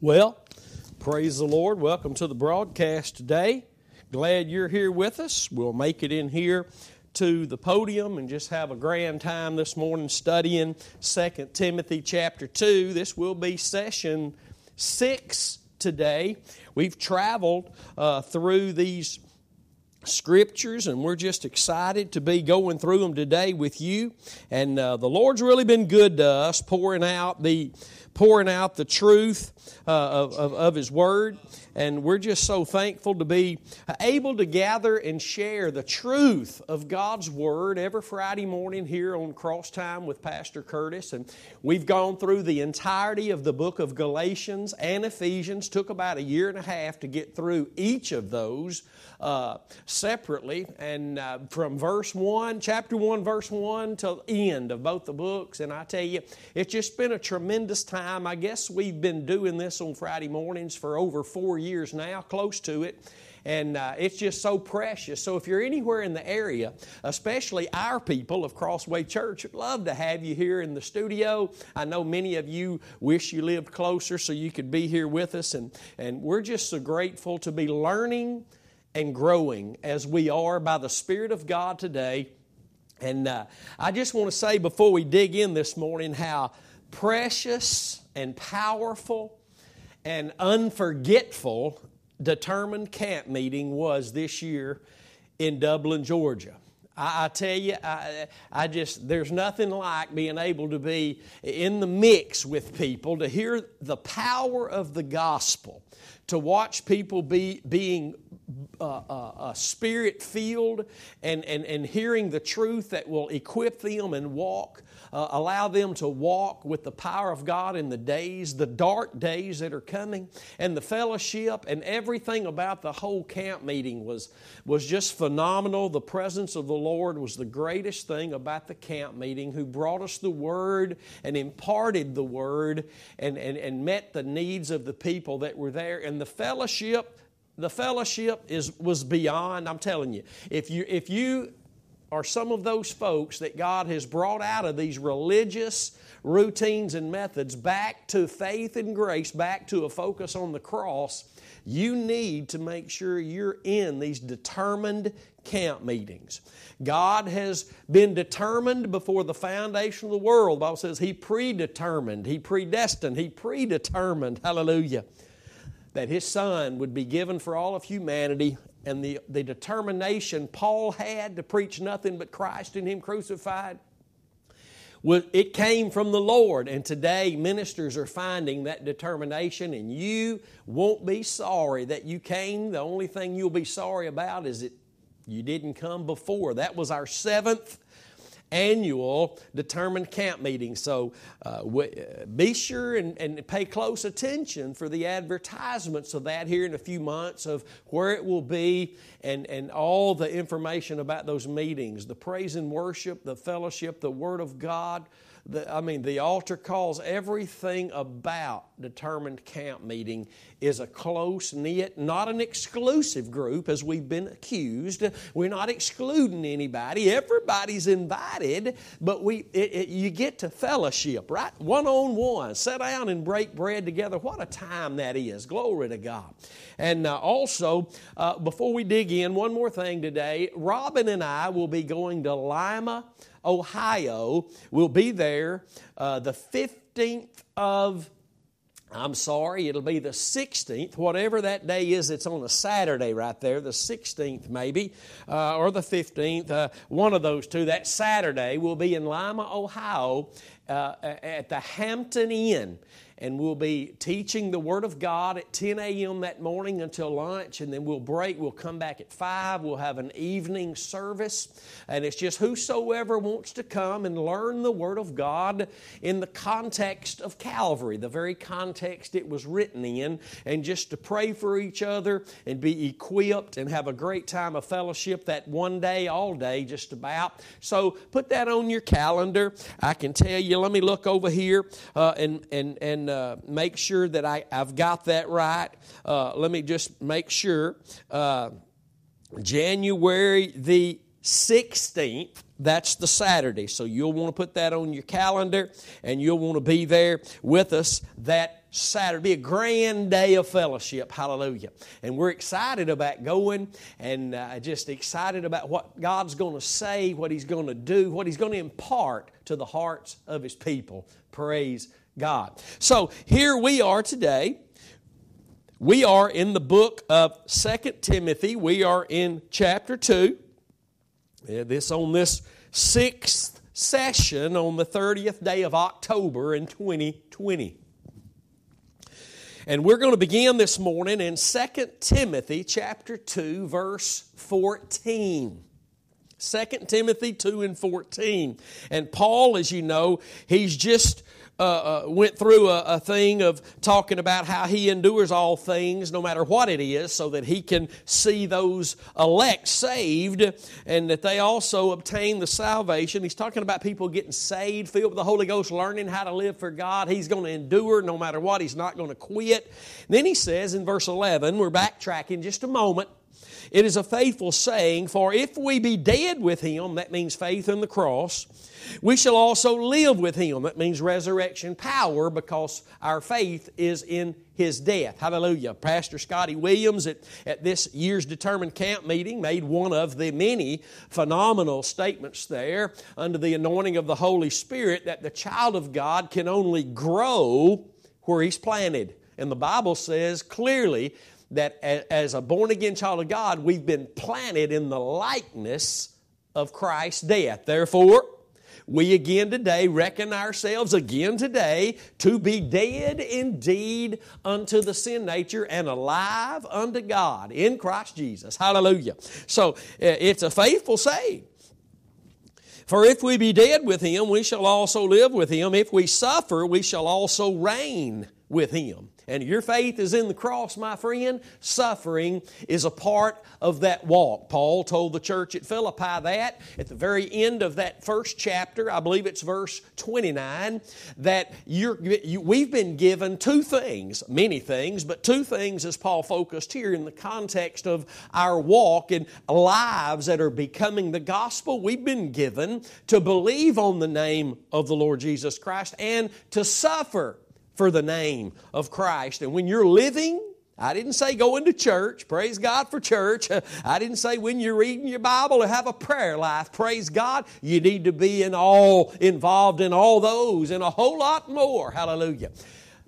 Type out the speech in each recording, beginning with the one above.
Well, praise the Lord. Welcome to the broadcast today. Glad you're here with us. We'll make it in here to the podium and just have a grand time this morning studying 2 Timothy chapter 2. This will be session 6 today. We've traveled uh, through these scriptures and we're just excited to be going through them today with you and uh, the lord's really been good to us pouring out the pouring out the truth uh, of, of, of, His Word. And we're just so thankful to be able to gather and share the truth of God's Word every Friday morning here on Cross Time with Pastor Curtis. And we've gone through the entirety of the book of Galatians and Ephesians. Took about a year and a half to get through each of those uh, separately. And uh, from verse 1, chapter 1, verse 1 till end of both the books. And I tell you, it's just been a tremendous time. I guess we've been doing this on Friday mornings for over four years now, close to it and uh, it's just so precious. So if you're anywhere in the area, especially our people of Crossway Church, would love to have you here in the studio. I know many of you wish you lived closer so you could be here with us, and, and we're just so grateful to be learning and growing as we are by the Spirit of God today. And uh, I just want to say before we dig in this morning how precious and powerful and unforgetful determined camp meeting was this year in Dublin, Georgia. I, I tell you, I, I just, there's nothing like being able to be in the mix with people, to hear the power of the gospel, to watch people be, being uh, uh, uh, spirit filled and, and, and hearing the truth that will equip them and walk, uh, allow them to walk with the power of God in the days, the dark days that are coming, and the fellowship and everything about the whole camp meeting was, was just phenomenal. The presence of the Lord was the greatest thing about the camp meeting, who brought us the Word and imparted the Word and, and, and met the needs of the people that were there. And the fellowship the fellowship is was beyond i'm telling you if you if you are some of those folks that god has brought out of these religious routines and methods back to faith and grace back to a focus on the cross. You need to make sure you're in these determined camp meetings. God has been determined before the foundation of the world. The bible says he predetermined he predestined he predetermined hallelujah that his son would be given for all of humanity and the, the determination Paul had to preach nothing but Christ and Him crucified, it came from the Lord. And today, ministers are finding that determination, and you won't be sorry that you came. The only thing you'll be sorry about is that you didn't come before. That was our seventh annual determined camp meeting. So uh, be sure and, and pay close attention for the advertisements of that here in a few months of where it will be and, and all the information about those meetings the praise and worship, the fellowship, the Word of God. The, I mean, the altar calls, everything about determined camp meeting is a close knit, not an exclusive group as we've been accused. We're not excluding anybody. Everybody's invited, but we it, it, you get to fellowship, right? One on one, sit down and break bread together. What a time that is! Glory to God. And uh, also, uh, before we dig in, one more thing today. Robin and I will be going to Lima, Ohio. We'll be there uh, the 15th of I'm sorry, it'll be the 16th, whatever that day is, it's on a Saturday right there, the 16th maybe, uh, or the 15th, uh, one of those two. That Saturday will be in Lima, Ohio, uh, at the Hampton Inn and we'll be teaching the Word of God at 10 a.m. that morning until lunch, and then we'll break. We'll come back at 5. We'll have an evening service, and it's just whosoever wants to come and learn the Word of God in the context of Calvary, the very context it was written in, and just to pray for each other and be equipped and have a great time of fellowship that one day, all day, just about. So put that on your calendar. I can tell you, let me look over here uh, and, and, and uh, make sure that I, I've got that right. Uh, let me just make sure. Uh, January the 16th, that's the Saturday. So you'll want to put that on your calendar and you'll want to be there with us that Saturday. Be a grand day of fellowship. Hallelujah. And we're excited about going and uh, just excited about what God's going to say, what He's going to do, what He's going to impart to the hearts of His people. Praise God. So here we are today. We are in the book of Second Timothy. We are in chapter 2. This on this sixth session on the 30th day of October in 2020. And we're going to begin this morning in 2 Timothy chapter 2 verse 14. 2 Timothy 2 and 14. And Paul, as you know, he's just uh, uh, went through a, a, thing of talking about how he endures all things, no matter what it is, so that he can see those elect saved and that they also obtain the salvation. He's talking about people getting saved, filled with the Holy Ghost, learning how to live for God. He's going to endure no matter what, he's not going to quit. then he says in verse 11, we're backtracking just a moment. It is a faithful saying, for if we be dead with him, that means faith in the cross, we shall also live with him. That means resurrection power because our faith is in his death. Hallelujah. Pastor Scotty Williams at, at this year's determined camp meeting made one of the many phenomenal statements there under the anointing of the Holy Spirit that the child of God can only grow where he's planted. And the Bible says clearly that as a born again child of God, we've been planted in the likeness of Christ's death. Therefore, we again today reckon ourselves again today to be dead indeed unto the sin nature and alive unto God in Christ Jesus. Hallelujah. So eh, it's a faithful saying. For if we be dead with him, we shall also live with him. If we suffer, we shall also reign with him and your faith is in the cross, my friend, suffering is a part of that walk. Paul told the church at Philippi that at the very end of that first chapter, I believe it's verse 29, that you're we've been given two things, many things, but two things as Paul focused here in the context of our walk and lives that are becoming the gospel. We've been given to believe on the name of the Lord Jesus Christ and to suffer for the name of Christ. And when you're living, I didn't say going to church. Praise God for church. I didn't say when you're reading your Bible or have a prayer life. Praise God. You need to be in all involved in all those and a whole lot more. Hallelujah.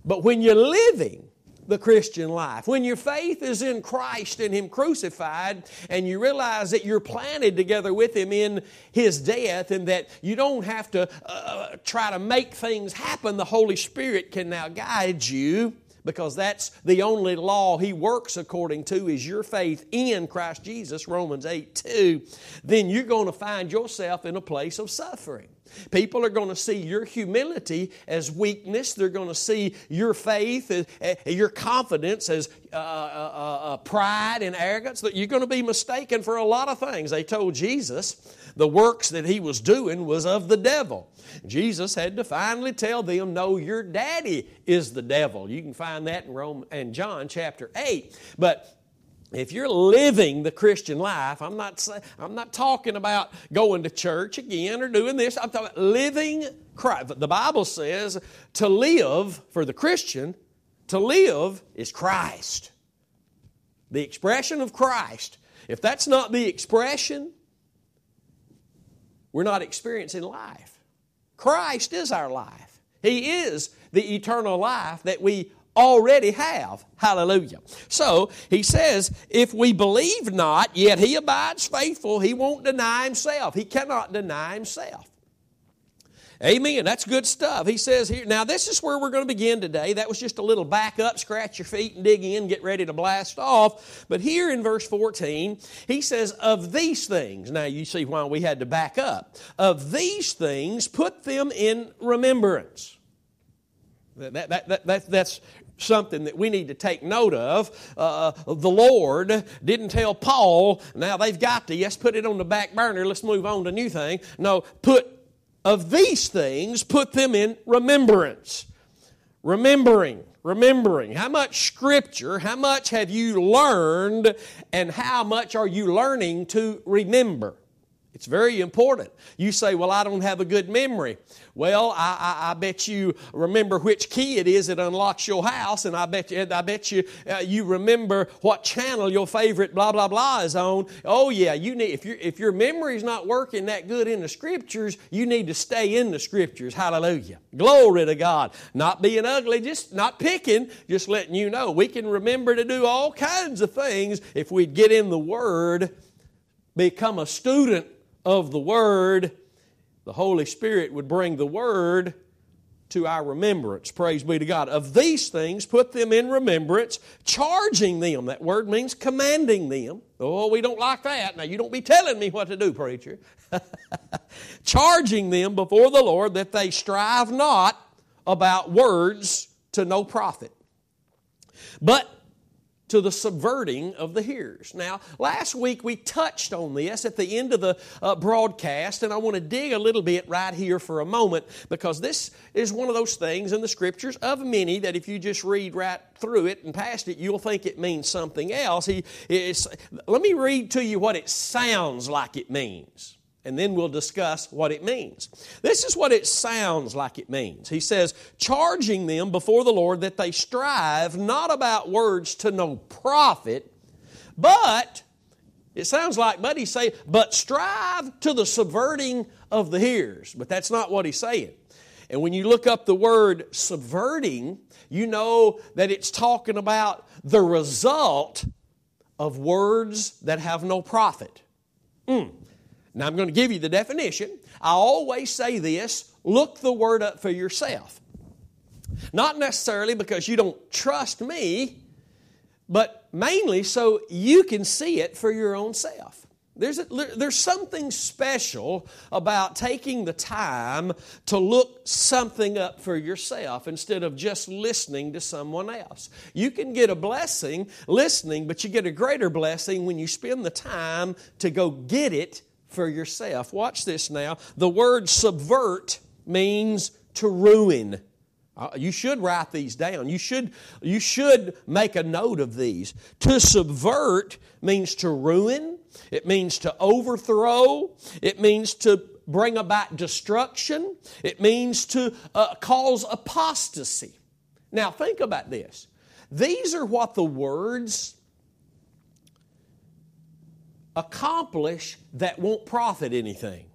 But when you're living, the Christian life. When your faith is in Christ and Him crucified, and you realize that you're planted together with Him in His death, and that you don't have to uh, try to make things happen, the Holy Spirit can now guide you because that's the only law he works according to is your faith in Christ Jesus, Romans 8 2, then you're going to find yourself in a place of suffering. People are going to see your humility as weakness. They're going to see your faith, uh, your confidence as uh, uh, uh, uh, pride and arrogance. That you're going to be mistaken for a lot of things. They told Jesus the works that he was doing was of the devil. Jesus had to finally tell them, "No, your daddy is the devil." You can find that in Rome and John chapter eight. But if you're living the Christian life, I'm not, I'm not talking about going to church again or doing this. I'm talking about living Christ. The Bible says to live, for the Christian, to live is Christ. The expression of Christ. If that's not the expression, we're not experiencing life. Christ is our life. He is the eternal life that we already have. Hallelujah. So he says, if we believe not, yet he abides faithful, he won't deny himself. He cannot deny himself. Amen. That's good stuff. He says here, now this is where we're going to begin today. That was just a little back up, scratch your feet and dig in, get ready to blast off. But here in verse 14, he says, of these things, now you see why we had to back up. Of these things, put them in remembrance. That, that, that, that, that's something that we need to take note of. Uh, the Lord didn't tell Paul, now they've got to, yes, put it on the back burner, let's move on to new thing. No, put of these things, put them in remembrance. Remembering, remembering. How much scripture, how much have you learned, and how much are you learning to remember? It's very important. You say, Well, I don't have a good memory. Well, I, I, I bet you remember which key it is that unlocks your house, and I bet you, I bet you, uh, you remember what channel your favorite blah, blah, blah is on. Oh, yeah, you need, if, you if your memory's not working that good in the Scriptures, you need to stay in the Scriptures. Hallelujah. Glory to God. Not being ugly, just not picking, just letting you know. We can remember to do all kinds of things if we get in the Word, become a student of the Word, the Holy Spirit would bring the Word to our remembrance. Praise be to God. Of these things, put them in remembrance, charging them. That word means commanding them. Oh, we don't like that. Now, you don't be telling me what to do, preacher. charging them before the Lord that they strive not about words to no profit. But to the subverting of the hearers. Now, last week we touched on this at the end of the uh, broadcast, and I want to dig a little bit right here for a moment because this is one of those things in the scriptures of many that if you just read right through it and past it, you'll think it means something else. He, let me read to you what it sounds like it means and then we'll discuss what it means. This is what it sounds like it means. He says, charging them before the Lord that they strive not about words to no profit, but, it sounds like, but he's saying, but strive to the subverting of the hearers. But that's not what he's saying. And when you look up the word subverting, you know that it's talking about the result of words that have no profit. Mm. Now, I'm going to give you the definition. I always say this look the word up for yourself. Not necessarily because you don't trust me, but mainly so you can see it for your own self. There's, a, there's something special about taking the time to look something up for yourself instead of just listening to someone else. You can get a blessing listening, but you get a greater blessing when you spend the time to go get it for yourself. Watch this now. The word subvert means to ruin. Uh, you should write these down. You should, you should make a note of these. To subvert means to ruin, it means to overthrow, it means to bring about destruction, it means to uh, cause apostasy. Now, think about this. These are what the words accomplish that won't profit anything.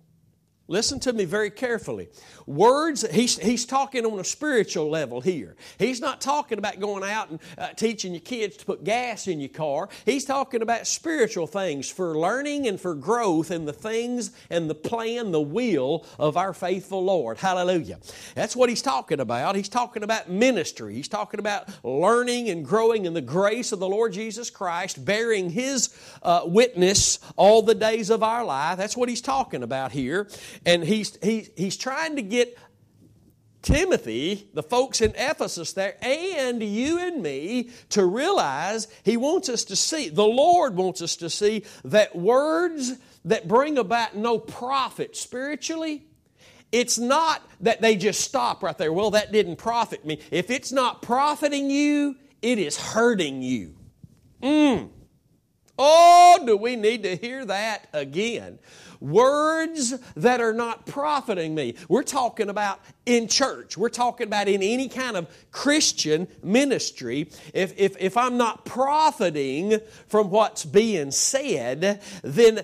Listen to me very carefully. Words, he's, he's talking on a spiritual level here. He's not talking about going out and uh, teaching your kids to put gas in your car. He's talking about spiritual things for learning and for growth in the things and the plan, the will of our faithful Lord. Hallelujah. That's what he's talking about. He's talking about ministry. He's talking about learning and growing in the grace of the Lord Jesus Christ, bearing his uh, witness all the days of our life. That's what he's talking about here. And he's, he, he's trying to get Timothy, the folks in Ephesus there, and you and me to realize he wants us to see, the Lord wants us to see that words that bring about no profit spiritually, it's not that they just stop right there. Well, that didn't profit me. If it's not profiting you, it is hurting you. Mm. Oh, do we need to hear that again? Words that are not profiting me. We're talking about in church. We're talking about in any kind of Christian ministry. If, if, if I'm not profiting from what's being said, then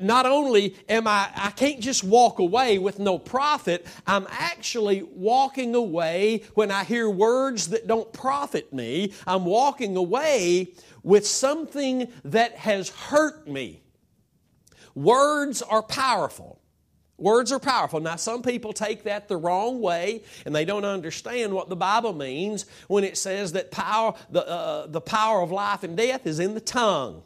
not only am I, I can't just walk away with no profit, I'm actually walking away when I hear words that don't profit me. I'm walking away with something that has hurt me. Words are powerful. Words are powerful. Now, some people take that the wrong way and they don't understand what the Bible means when it says that power, the, uh, the power of life and death is in the tongue.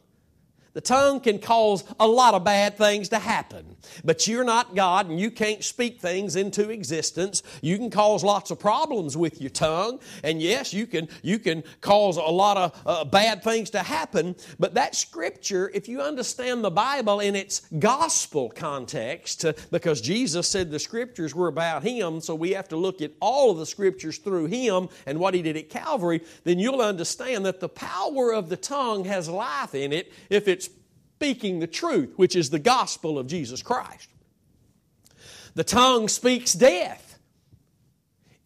The tongue can cause a lot of bad things to happen. But you're not God and you can't speak things into existence. You can cause lots of problems with your tongue. And yes, you can, you can cause a lot of uh, bad things to happen. But that scripture, if you understand the Bible in its gospel context, uh, because Jesus said the scriptures were about Him, so we have to look at all of the scriptures through Him and what He did at Calvary, then you'll understand that the power of the tongue has life in it if it speaking the truth, which is the gospel of Jesus Christ. The tongue speaks death.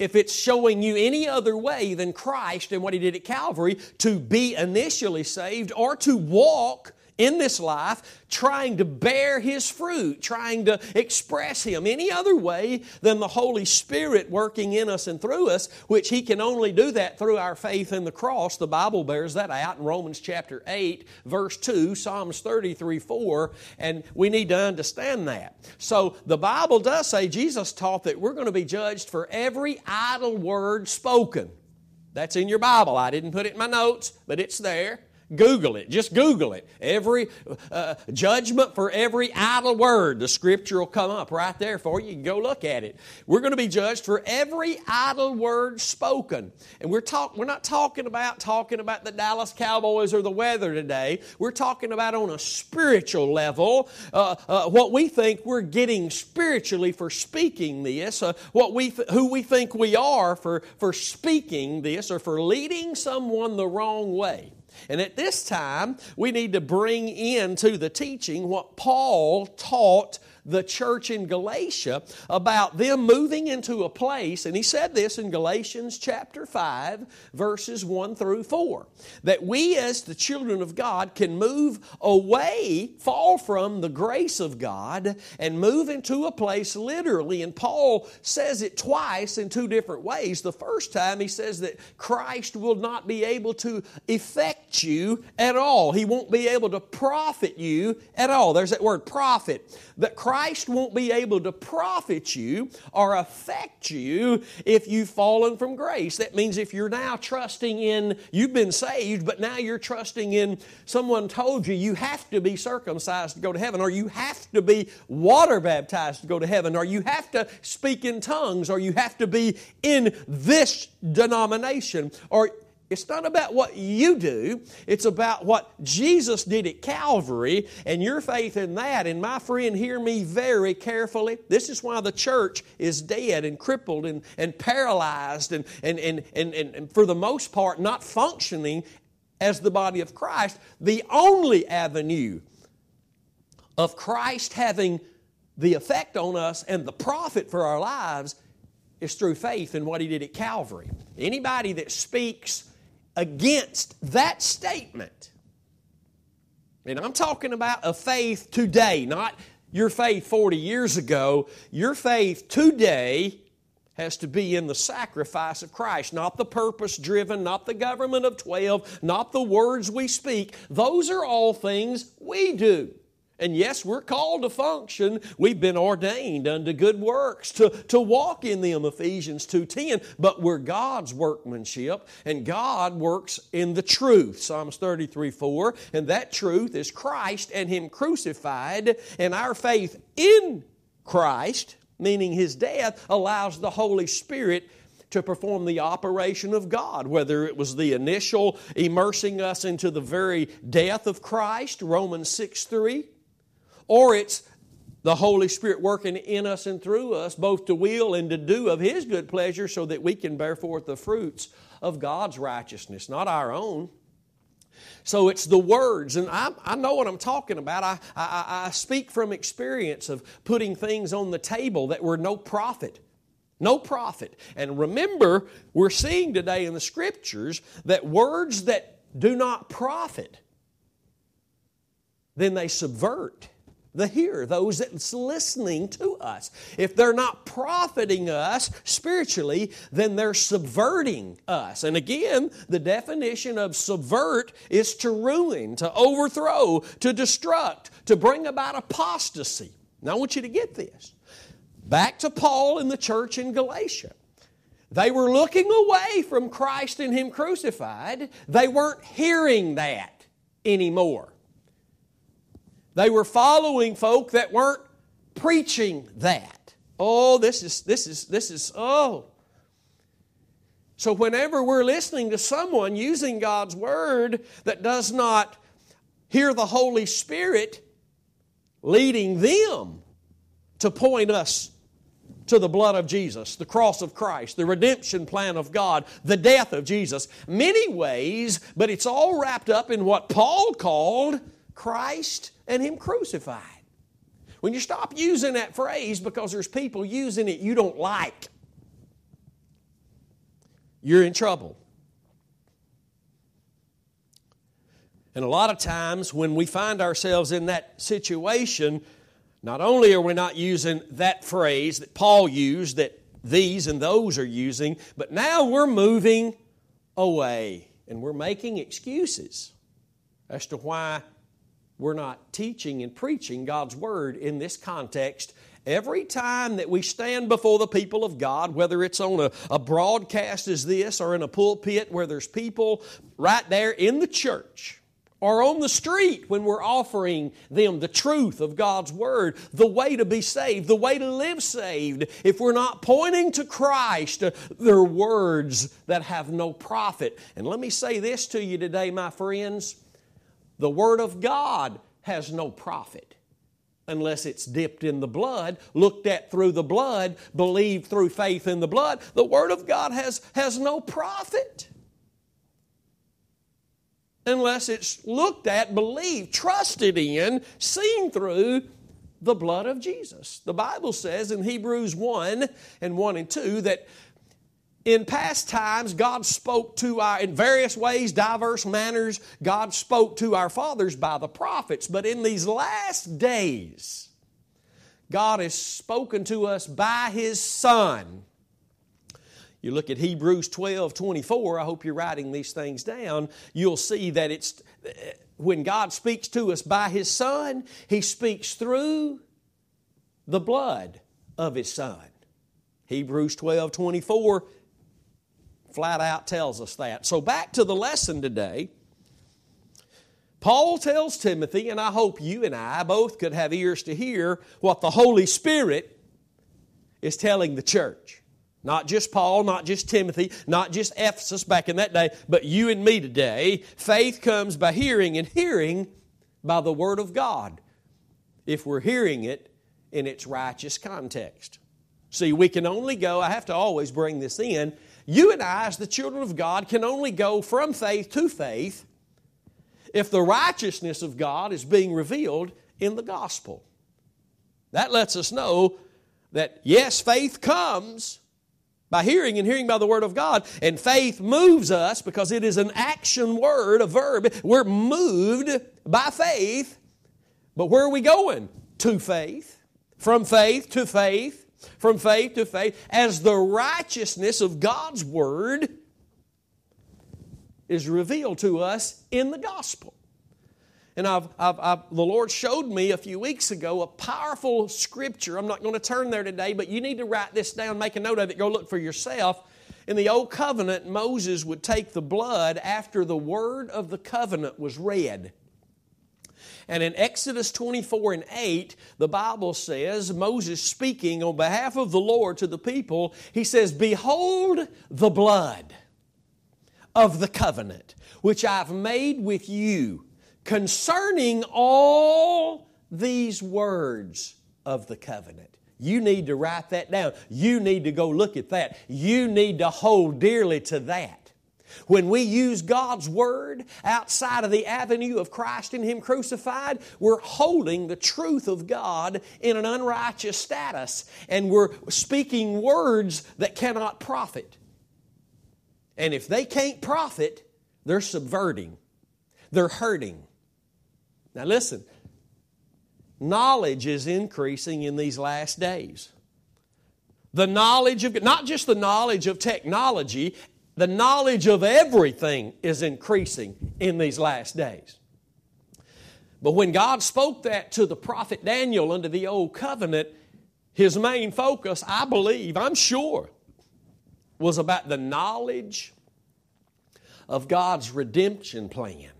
If it's showing you any other way than Christ and what He did at Calvary to be initially saved or to walk in this life trying to bear His fruit, trying to express Him any other way than the Holy Spirit working in us and through us, which He can only do that through our faith in the cross. The Bible bears that out in Romans chapter 8, verse 2, Psalms 33 4, and we need to understand that. So the Bible does say, Jesus taught that we're going to be judged for every idle word spoken. That's in your Bible. I didn't put it in my notes, but it's there. Google it. Just Google it. Every uh, judgment for every idle word, the scripture will come up right there for you. You can go look at it. We're going to be judged for every idle word spoken. And we're talk, we're not talking about talking about the Dallas Cowboys or the weather today. We're talking about on a spiritual level uh, uh, what we think we're getting spiritually for speaking this, uh, what we th- who we think we are for, for speaking this or for leading someone the wrong way. And at this time, we need to bring into the teaching what Paul taught the church in Galatia about them moving into a place, and he said this in Galatians chapter 5, verses 1 through 4, that we as the children of God can move away, fall from the grace of God, and move into a place literally. And Paul says it twice in two different ways. The first time he says that Christ will not be able to affect you at all, he won't be able to profit you at all. There's that word profit. That Christ Christ won't be able to profit you or affect you if you've fallen from grace. That means if you're now trusting in, you've been saved, but now you're trusting in someone told you you have to be circumcised to go to heaven, or you have to be water baptized to go to heaven, or you have to speak in tongues, or you have to be in this denomination, or it's not about what you do, it's about what Jesus did at Calvary and your faith in that. And my friend, hear me very carefully. This is why the church is dead and crippled and, and paralyzed and, and, and, and, and for the most part not functioning as the body of Christ. The only avenue of Christ having the effect on us and the profit for our lives is through faith in what He did at Calvary. Anybody that speaks against that statement, and I'm talking about a faith today, not your faith 40 years ago, your faith today has to be in the sacrifice of Christ, not the purpose driven, not the government of 12, not the words we speak. Those are all things we do. And yes, we're called to function. We've been ordained unto good works to, to walk in them, Ephesians 2.10. But we're God's workmanship, and God works in the truth, Psalms 33 4. And that truth is Christ and Him crucified, and our faith in Christ, meaning His death, allows the Holy Spirit to perform the operation of God, whether it was the initial immersing us into the very death of Christ, Romans 6 3 or it's the Holy Spirit working in us and through us, both to will and to do of His good pleasure, so that we can bear forth the fruits of God's righteousness, not our own. So it's the words, and I, I know what I'm talking about. I, I, I speak from experience of putting things on the table that were no profit. No profit. And remember, we're seeing today in the scriptures that words that do not profit, then they subvert the hearer, those that's listening to us. If they're not profiting us spiritually, then they're subverting us. And again, the definition of subvert is to ruin, to overthrow, to destruct, to bring about apostasy. Now I want you to get this. Back to Paul and the church in Galatia. They were looking away from Christ and Him crucified. They weren't hearing that anymore. They were following folk that weren't preaching that. Oh, this is, this is, this is, oh. So, whenever we're listening to someone using God's Word that does not hear the Holy Spirit leading them to point us to the blood of Jesus, the cross of Christ, the redemption plan of God, the death of Jesus, many ways, but it's all wrapped up in what Paul called Christ and Him crucified. When you stop using that phrase because there's people using it you don't like, you're in trouble. And a lot of times when we find ourselves in that situation, not only are we not using that phrase that Paul used, that these and those are using, but now we're moving away and we're making excuses as to why we're not teaching and preaching God's Word in this context. Every time that we stand before the people of God, whether it's on a, a broadcast as this or in a pulpit where there's people right there in the church, or on the street when we're offering them the truth of God's Word, the way to be saved, the way to live saved. If we're not pointing to Christ, uh, they're words that have no profit. And let me say this to you today, my friends the Word of God has no profit unless it's dipped in the blood, looked at through the blood, believed through faith in the blood. The Word of God has, has no profit unless it's looked at, believed, trusted in, seen through the blood of Jesus. The Bible says in Hebrews 1 and 1 and 2 that in past times, God spoke to our, in various ways, diverse manners, God spoke to our fathers by the prophets. But in these last days, God has spoken to us by His Son. You look at Hebrews 12 24, I hope you're writing these things down. You'll see that it's when God speaks to us by His Son, He speaks through the blood of His Son. Hebrews 12 24 flat out tells us that. So, back to the lesson today. Paul tells Timothy, and I hope you and I both could have ears to hear what the Holy Spirit is telling the church. Not just Paul, not just Timothy, not just Ephesus back in that day, but you and me today. Faith comes by hearing, and hearing by the Word of God, if we're hearing it in its righteous context. See, we can only go, I have to always bring this in, you and I, as the children of God, can only go from faith to faith if the righteousness of God is being revealed in the gospel. That lets us know that yes, faith comes by hearing and hearing by the word of God, and faith moves us because it is an action word, a verb. We're moved by faith, but where are we going? To faith. From faith to faith from faith to faith as the righteousness of God's Word is revealed to us in the gospel. And I've, I've, I've, the Lord showed me a few weeks ago a powerful scripture. I'm not going to turn there today, but you need to write this down, make a note of it, go look for yourself. In the Old Covenant, Moses would take the blood after the word of the covenant was read. And in Exodus 24 and 8, the Bible says, Moses speaking on behalf of the Lord to the people, he says, Behold the blood of the covenant which I've made with you concerning all these words of the covenant. You need to write that down. You need to go look at that. You need to hold dearly to that. When we use God's Word outside of the avenue of Christ and Him crucified, we're holding the truth of God in an unrighteous status and we're speaking words that cannot profit. And if they can't profit, they're subverting, they're hurting. Now, listen, knowledge is increasing in these last days. The knowledge of, not just the knowledge of technology the knowledge of everything is increasing in these last days. But when God spoke that to the prophet Daniel under the Old Covenant, his main focus, I believe, I'm sure, was about the knowledge of God's redemption plan.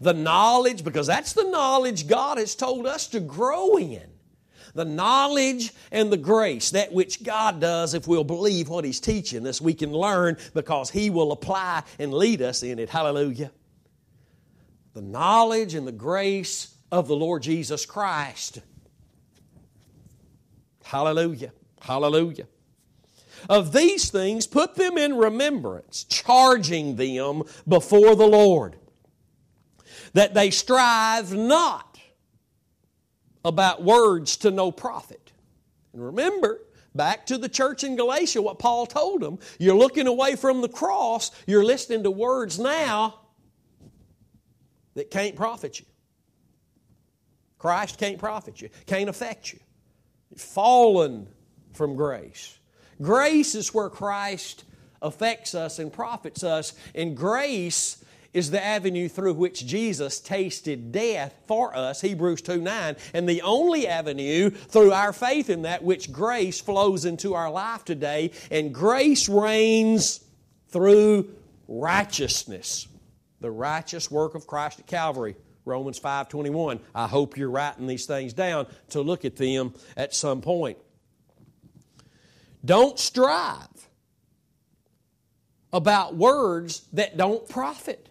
The knowledge, because that's the knowledge God has told us to grow in the knowledge and the grace, that which God does if we'll believe what He's teaching us, we can learn because He will apply and lead us in it. Hallelujah. The knowledge and the grace of the Lord Jesus Christ. Hallelujah. Hallelujah. Of these things, put them in remembrance, charging them before the Lord, that they strive not about words to no profit. And remember, back to the church in Galatia, what Paul told them you're looking away from the cross, you're listening to words now that can't profit you. Christ can't profit you, can't affect you. You've fallen from grace. Grace is where Christ affects us and profits us, and grace is the avenue through which Jesus tasted death for us, Hebrews 2 9, and the only avenue through our faith in that which grace flows into our life today, and grace reigns through righteousness, the righteous work of Christ at Calvary. Romans 5:21. I hope you're writing these things down to look at them at some point. Don't strive about words that don't profit.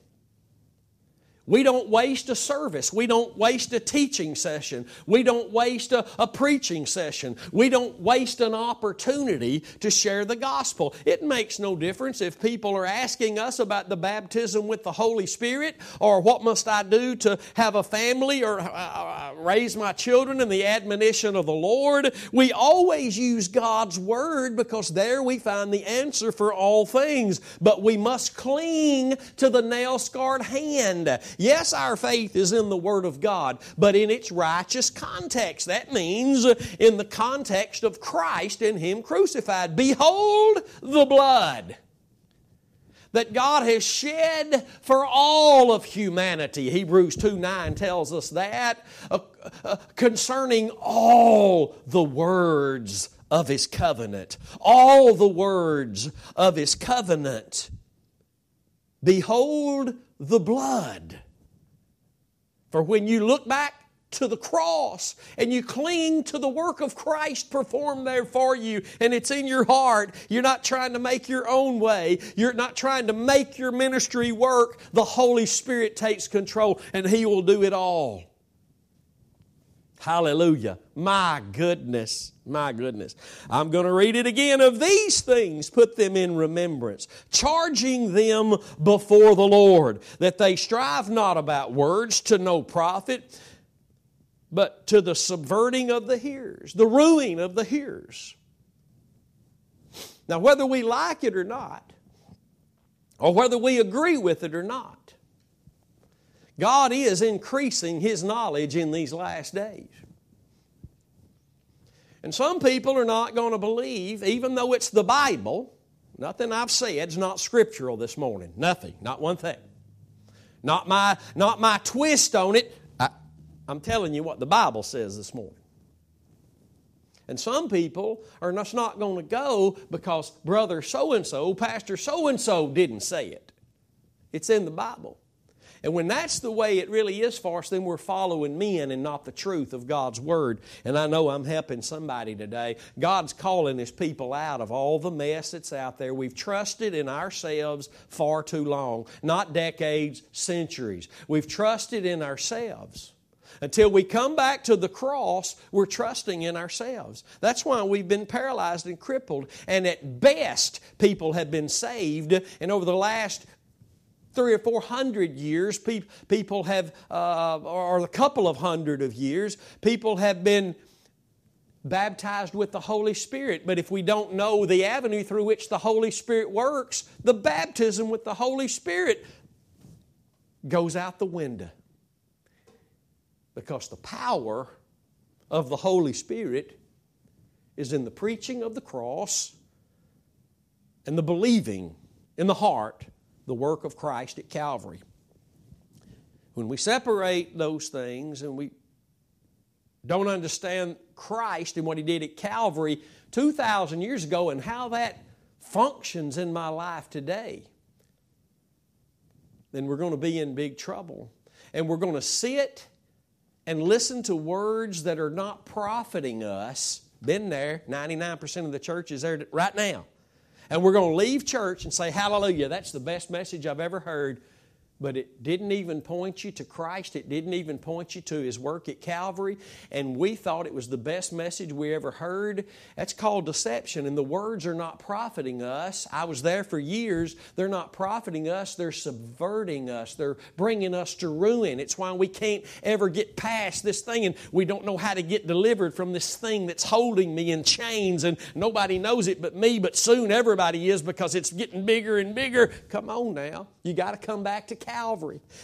We don't waste a service. We don't waste a teaching session. We don't waste a, a, preaching session. We don't waste an opportunity to share the gospel. It makes no difference if people are asking us about the baptism with the Holy Spirit or what must I do to have a family or uh, uh raise my children in the admonition of the Lord. We always use God's Word because there we find the answer for all things. But we must cling to the nail scarred hand. Yes, our faith is in the Word of God, but in its righteous context. That means in the context of Christ and Him crucified. Behold the blood that God has shed for all of humanity. Hebrews 2 9 tells us that uh, uh, concerning all the words of His covenant. All the words of His covenant. Behold the blood. For when you look back to the cross and you cling to the work of Christ performed there for you and it's in your heart, you're not trying to make your own way, you're not trying to make your ministry work. The Holy Spirit takes control and He will do it all. Hallelujah. My goodness. My goodness. I'm going to read it again. Of these things, put them in remembrance, charging them before the Lord, that they strive not about words to no profit, but to the subverting of the hearers, the ruining of the hearers. Now, whether we like it or not, or whether we agree with it or not, God is increasing His knowledge in these last days. And some people are not going to believe, even though it's the Bible, nothing I've said is not scriptural this morning. Nothing, not one thing. Not my, not my twist on it. I, I'm telling you what the Bible says this morning. And some people are just not going to go because brother so and so, pastor so and so didn't say it. It's in the Bible. And when that's the way it really is for us, then we're following men and not the truth of God's Word. And I know I'm helping somebody today. God's calling His people out of all the mess that's out there. We've trusted in ourselves far too long, not decades, centuries. We've trusted in ourselves. Until we come back to the cross, we're trusting in ourselves. That's why we've been paralyzed and crippled. And at best, people have been saved. And over the last three or four hundred years, people have, uh, or a couple of hundred of years, people have been baptized with the Holy Spirit. But if we don't know the avenue through which the Holy Spirit works, the baptism with the Holy Spirit goes out the window. Because the power of the Holy Spirit is in the preaching of the cross and the believing in the heart the work of Christ at Calvary. When we separate those things and we don't understand Christ and what He did at Calvary 2,000 years ago and how that functions in my life today, then we're going to be in big trouble. And we're going to sit and listen to words that are not profiting us. Been there, 99% of the church is there right now and we're going to leave church and say, Hallelujah, that's the best message I've ever heard. But it didn't even point you to Christ. It didn't even point you to His work at Calvary. And we thought it was the best message we ever heard. That's called deception, and the words are not profiting us. I was there for years. They're not profiting us, they're subverting us, they're bringing us to ruin. It's why we can't ever get past this thing, and we don't know how to get delivered from this thing that's holding me in chains, and nobody knows it but me, but soon everybody is because it's getting bigger and bigger. Come on now. You got to come back to Calvary.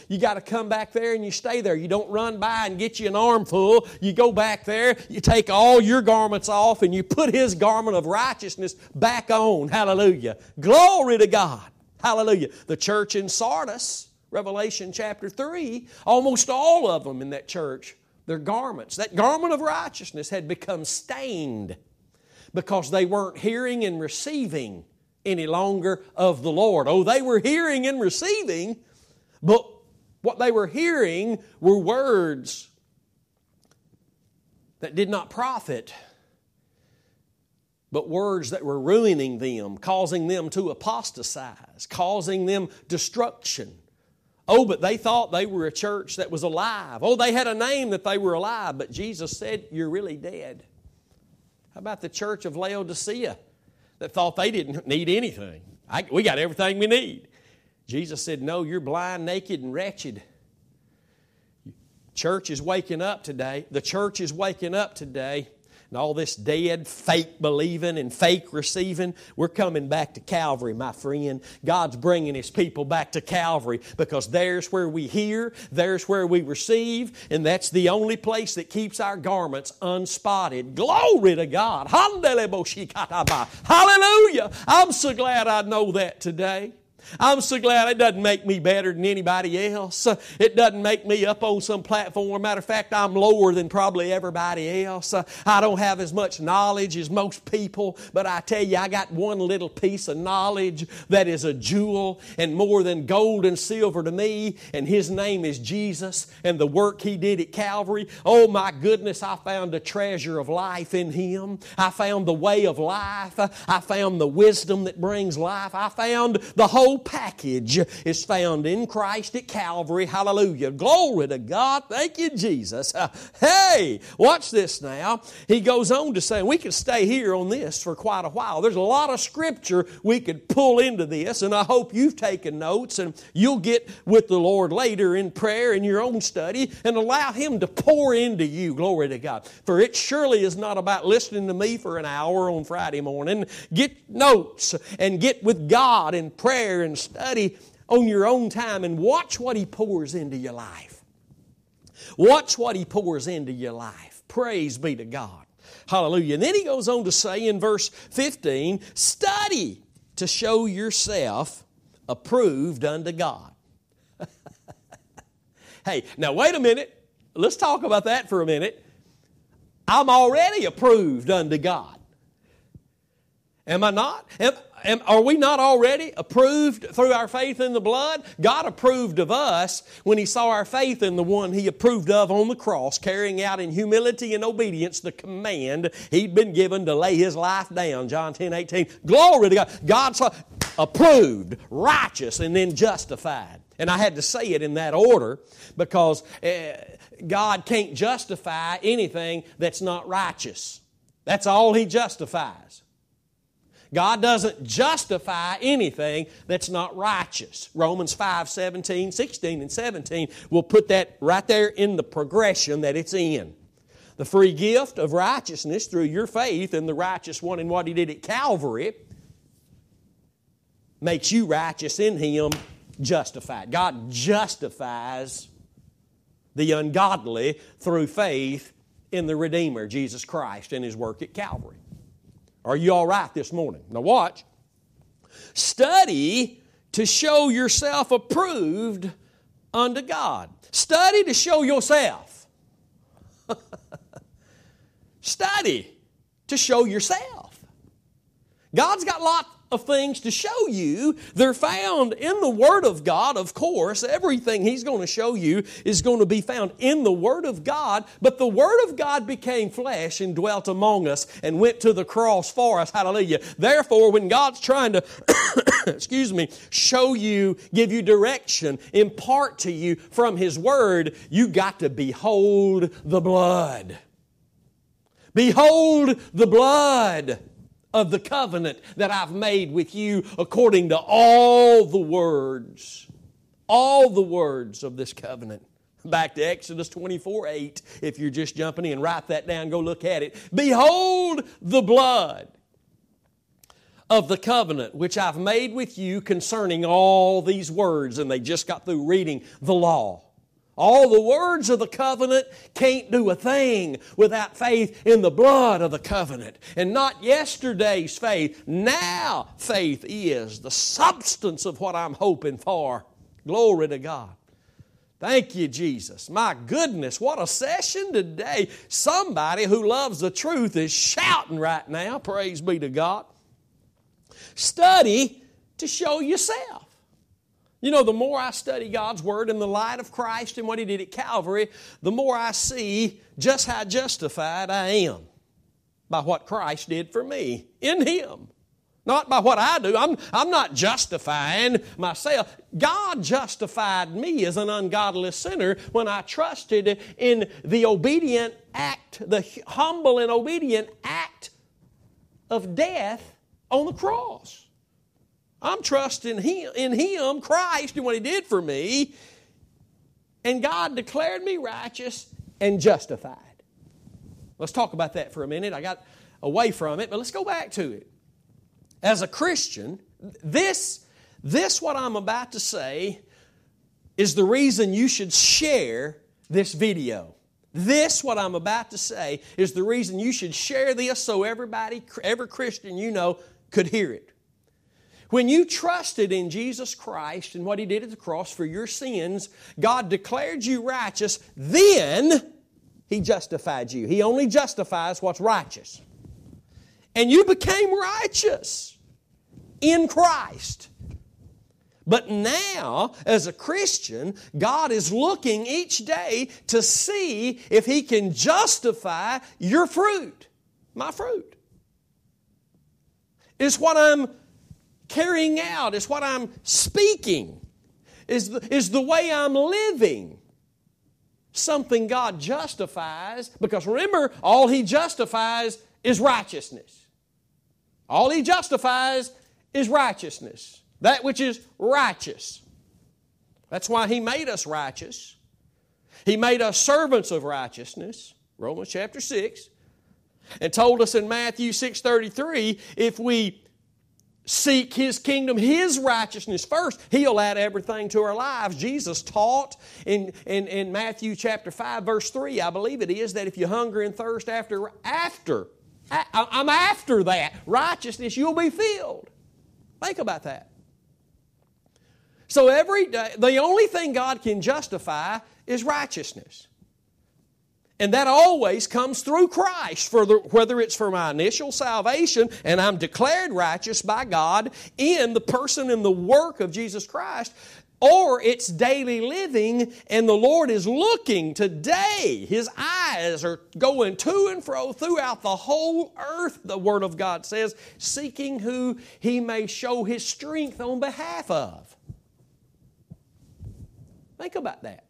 You got to come back there and you stay there. You don't run by and get you an armful. You go back there, you take all your garments off, and you put His garment of righteousness back on. Hallelujah. Glory to God. Hallelujah. The church in Sardis, Revelation chapter 3, almost all of them in that church, their garments, that garment of righteousness had become stained because they weren't hearing and receiving any longer of the Lord. Oh, they were hearing and receiving, but what they were hearing were words that did not profit, but words that were ruining them, causing them to apostatize, causing them destruction. Oh, but they thought they were a church that was alive. Oh, they had a name that they were alive, but Jesus said, You're really dead. How about the church of Laodicea? that thought they didn't need anything. I, we got everything we need. Jesus said, No, you're blind, naked, and wretched. Church is waking up today. The church is waking up today and all this dead, fake believing and fake receiving, we're coming back to Calvary, my friend. God's bringing His people back to Calvary because there's where we hear, there's where we receive, and that's the only place that keeps our garments unspotted. Glory to God. Hallelujah. I'm so glad I know that today. I'm so glad it doesn't make me better than anybody else. It doesn't make me up on some platform. Matter of fact, I'm lower than probably everybody else. I don't have as much knowledge as most people, but I tell you, I got one little piece of knowledge that is a jewel and more than gold and silver to me, and His name is Jesus and the work He did at Calvary. Oh my goodness, I found a treasure of life in Him. I found the way of life. I found the wisdom that brings life. I found the whole whole package is found in Christ at Calvary. Hallelujah. Glory to God. Thank you, Jesus. Uh, hey, watch this now. He goes on to say, we could stay here on this for quite a while. There's a lot of scripture we could pull into this, and I hope you've taken notes and you'll get with the Lord later in prayer in your own study and allow Him to pour into you. Glory to God. For it surely is not about listening to me for an hour on Friday morning. Get notes and get with God in prayer and study on your own time and watch what He pours into your life. Watch what He pours into your life. Praise be to God. Hallelujah. And then He goes on to say in verse 15 study to show yourself approved unto God. hey, now wait a minute. Let's talk about that for a minute. I'm already approved unto God. Am I not? Am, are we not already approved through our faith in the blood? God approved of us when He saw our faith in the one He approved of on the cross, carrying out in humility and obedience the command He'd been given to lay His life down. John 10 18. Glory to God. God saw, approved, righteous, and then justified. And I had to say it in that order because uh, God can't justify anything that's not righteous. That's all He justifies. God doesn't justify anything that's not righteous. Romans 5 17, 16, and 17 will put that right there in the progression that it's in. The free gift of righteousness through your faith in the righteous one and what He did at Calvary makes you righteous in Him, justified. God justifies the ungodly through faith in the Redeemer, Jesus Christ, and His work at Calvary. Are you all right this morning? Now, watch. Study to show yourself approved unto God. Study to show yourself. Study to show yourself. God's got lot, of things to show you. They're found in the Word of God, of course. Everything He's going to show you is going to be found in the Word of God. But the Word of God became flesh and dwelt among us and went to the cross for us. Hallelujah. Therefore, when God's trying to, excuse me, show you, give you direction, impart to you from His Word, you got to behold the blood. Behold the blood of the covenant that I've made with you according to all the words, all the words of this covenant. Back to Exodus 24 8, if you're just jumping in, write that down, go look at it. Behold the blood of the covenant which I've made with you concerning all these words. And they just got through reading the law. All the words of the covenant can't do a thing without faith in the blood of the covenant. And not yesterday's faith. Now faith is the substance of what I'm hoping for. Glory to God. Thank you, Jesus. My goodness, what a session today. Somebody who loves the truth is shouting right now. Praise be to God. Study to show yourself. You know, the more I study God's Word in the light of Christ and what He did at Calvary, the more I see just how justified I am by what Christ did for me in Him. Not by what I do. I'm, I'm not justifying myself. God justified me as an ungodly sinner when I trusted in the obedient act, the humble and obedient act of death on the cross. I'm trusting in Him, Christ, and what He did for me. And God declared me righteous and justified. Let's talk about that for a minute. I got away from it, but let's go back to it. As a Christian, this, this what I'm about to say is the reason you should share this video. This, what I'm about to say, is the reason you should share this so everybody, every Christian you know, could hear it. When you trusted in Jesus Christ and what He did at the cross for your sins, God declared you righteous, then He justified you. He only justifies what's righteous. And you became righteous in Christ. But now, as a Christian, God is looking each day to see if He can justify your fruit, my fruit. Is what I'm carrying out, is what I'm speaking, is the, is the way I'm living. Something God justifies, because remember, all He justifies is righteousness. All He justifies is righteousness. That which is righteous. That's why He made us righteous. He made us servants of righteousness, Romans chapter 6, and told us in Matthew 6.33, if we seek His kingdom, His righteousness first, He'll add everything to our lives. Jesus taught in, in, in Matthew chapter 5, verse 3, I believe it is, that if you hunger and thirst after, after, I, I'm after that righteousness, you'll be filled. Think about that. So every day, the only thing God can justify is righteousness. And that always comes through Christ, the, whether it's for my initial salvation and I'm declared righteous by God in the person and the work of Jesus Christ, or it's daily living and the Lord is looking today. His eyes are going to and fro throughout the whole earth, the Word of God says, seeking who He may show His strength on behalf of. Think about that.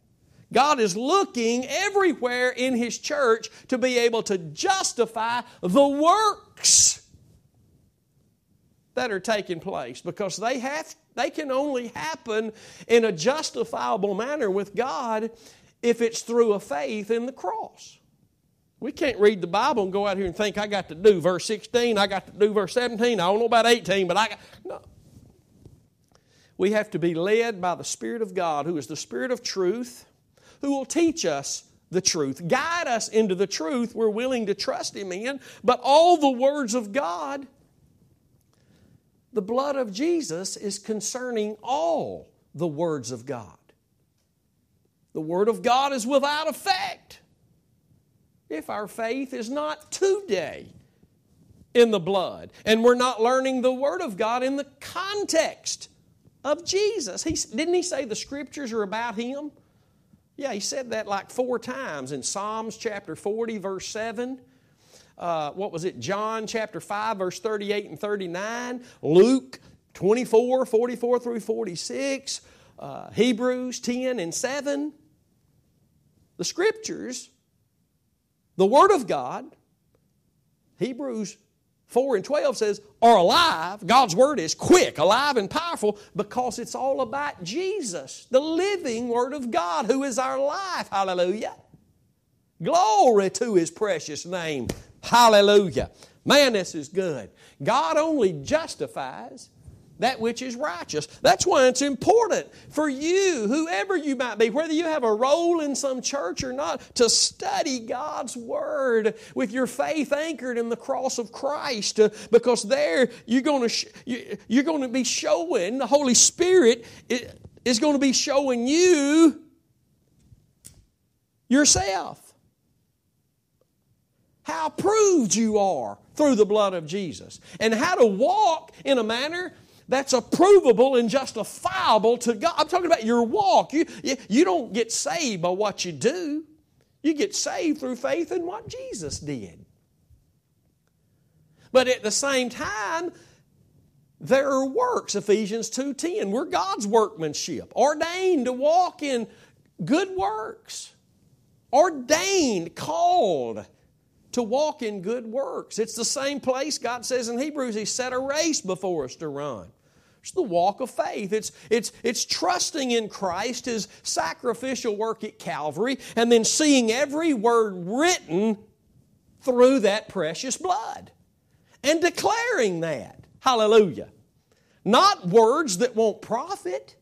God is looking everywhere in His church to be able to justify the works that are taking place because they have they can only happen in a justifiable manner with God if it's through a faith in the cross. We can't read the Bible and go out here and think I got to do verse 16, I got to do verse 17, I don't know about 18, but I got no. We have to be led by the Spirit of God, who is the Spirit of truth, who will teach us the truth, guide us into the truth we're willing to trust Him in. But all the words of God, the blood of Jesus is concerning all the words of God. The Word of God is without effect if our faith is not today in the blood. And we're not learning the Word of God in the context of Jesus. He, didn't he say the Scriptures are about Him? Yeah, he said that like four times in Psalms chapter 40, verse 7. Uh, what was it? John chapter 5, verse 38 and 39. Luke 24, 44 through 46. Uh, Hebrews 10 and 7. The Scriptures, the Word of God, Hebrews 4 and 12 says, are alive. God's Word is quick, alive, and powerful because it's all about Jesus, the living Word of God, who is our life. Hallelujah. Glory to His precious name. Hallelujah. Man, this is good. God only justifies that which is righteous. That's why it's important for you, whoever you might be, whether you have a role in some church or not, to study God's Word with your faith anchored in the cross of Christ, uh, because there you're going to sh- you're going to be showing the Holy Spirit is going to be showing you yourself how proved you are through the blood of Jesus and how to walk in a manner that's approvable and justifiable to God. I'm talking about your walk. You, you, don't get saved by what you do, you get saved through faith in what Jesus did. But at the same time, there are works, Ephesians 2:10. We're God's workmanship, ordained to walk in good works. Ordained, called to walk in good works. It's the same place God says in Hebrews, He set a race before us to run. It's the walk of faith. It's, it's, it's trusting in Christ, His sacrificial work at Calvary, and then seeing every word written through that precious blood and declaring that. Hallelujah. Not words that won't profit,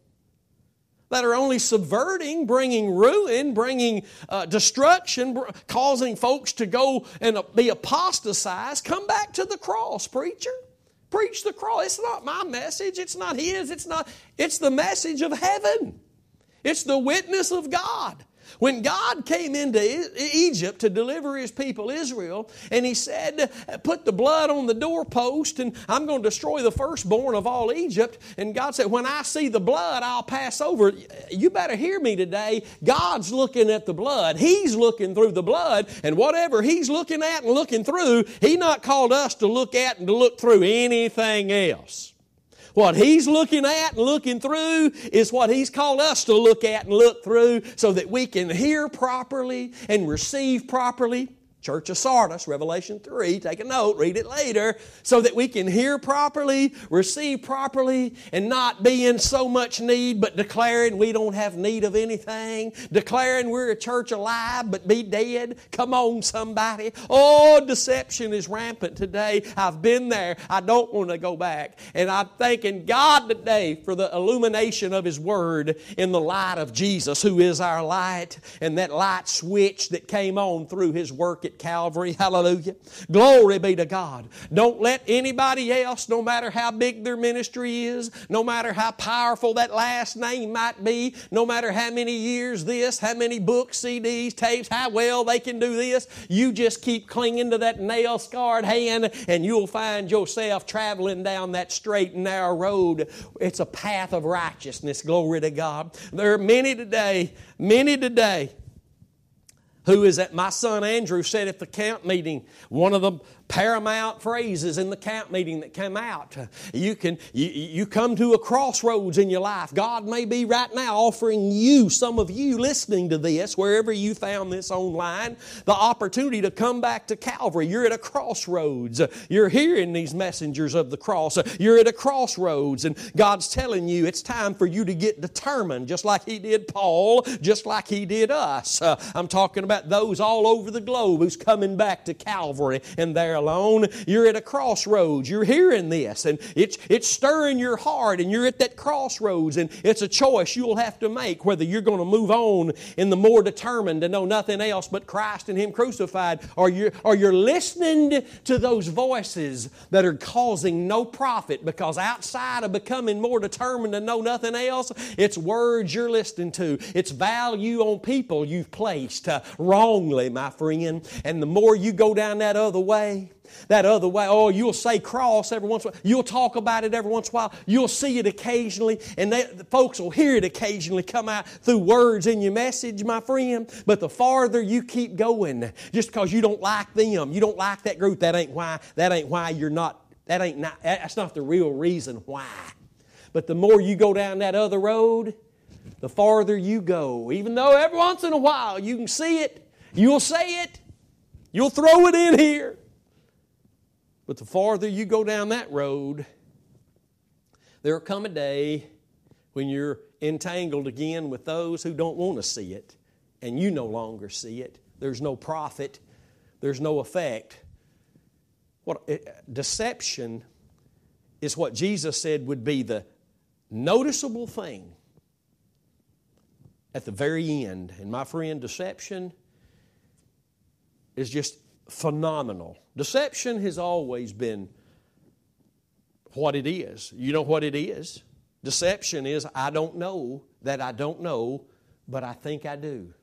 that are only subverting, bringing ruin, bringing uh, destruction, br- causing folks to go and be apostatized. Come back to the cross, preacher. Preach the cross. It's not my message. It's not his. It's not, it's the message of heaven. It's the witness of God. When God came into Egypt to deliver his people Israel, and he said, Put the blood on the doorpost, and I'm going to destroy the firstborn of all Egypt. And God said, When I see the blood, I'll pass over. You better hear me today. God's looking at the blood, He's looking through the blood, and whatever He's looking at and looking through, He not called us to look at and to look through anything else. What He's looking at and looking through is what He's called us to look at and look through so that we can hear properly and receive properly Church of Sardis, Revelation 3. Take a note, read it later, so that we can hear properly, receive properly, and not be in so much need, but declaring we don't have need of anything, declaring we're a church alive, but be dead. Come on, somebody. Oh, deception is rampant today. I've been there. I don't want to go back. And I'm thanking God today for the illumination of His Word in the light of Jesus, who is our light, and that light switch that came on through His work at Calvary. Hallelujah. Glory be to God. Don't let anybody else, no matter how big their ministry is, no matter how powerful that last name might be, no matter how many years this, how many books, CDs, tapes, how well they can do this, you just keep clinging to that nail scarred hand and you'll find yourself traveling down that straight and narrow road. It's a path of righteousness. Glory to God. There are many today, many today who is at my son Andrew said at the camp meeting, one of the paramount phrases in the camp meeting that came out. You can you, you come to a crossroads in your life. God may be right now offering you, some of you listening to this, wherever you found this online, the opportunity to come back to Calvary. You're at a crossroads. You're hearing these messengers of the cross. You're at a crossroads, and God's telling you it's time for you to get determined, just like He did Paul, just like He did us. I'm talking about those all over the globe who's coming back to Calvary and there alone. You're at a crossroads. You're hearing this and it's, it's stirring your heart and you're at that crossroads and it's a choice you'll have to make whether you're going to move on in the more determined to know nothing else but Christ and Him crucified or you're, or you're listening to those voices that are causing no profit because outside of becoming more determined to know nothing else, it's words you're listening to. It's value on people you've placed uh, wrongly, my friend. And the more you go down that other way, That other way, oh, you'll say cross every once in a while. You'll talk about it every once in a while. You'll see it occasionally, and they, the folks will hear it occasionally come out through words in your message, my friend. But the farther you keep going, just because you don't like them, you don't like that group, that ain't why. That ain't why you're not. That ain't not. That's not the real reason why. But the more you go down that other road, the farther you go. Even though every once in a while you can see it, you'll say it, you'll throw it in here. But the farther you go down that road, there'll come a day when you're entangled again with those who don't want to see it, and you no longer see it. There's no profit, there's no effect. What, it, deception is what Jesus said would be the noticeable thing at the very end. And my friend, deception is just phenomenal. Deception has always been what it is. You know what it is? Deception is I don't know that I don't know, but I think I do.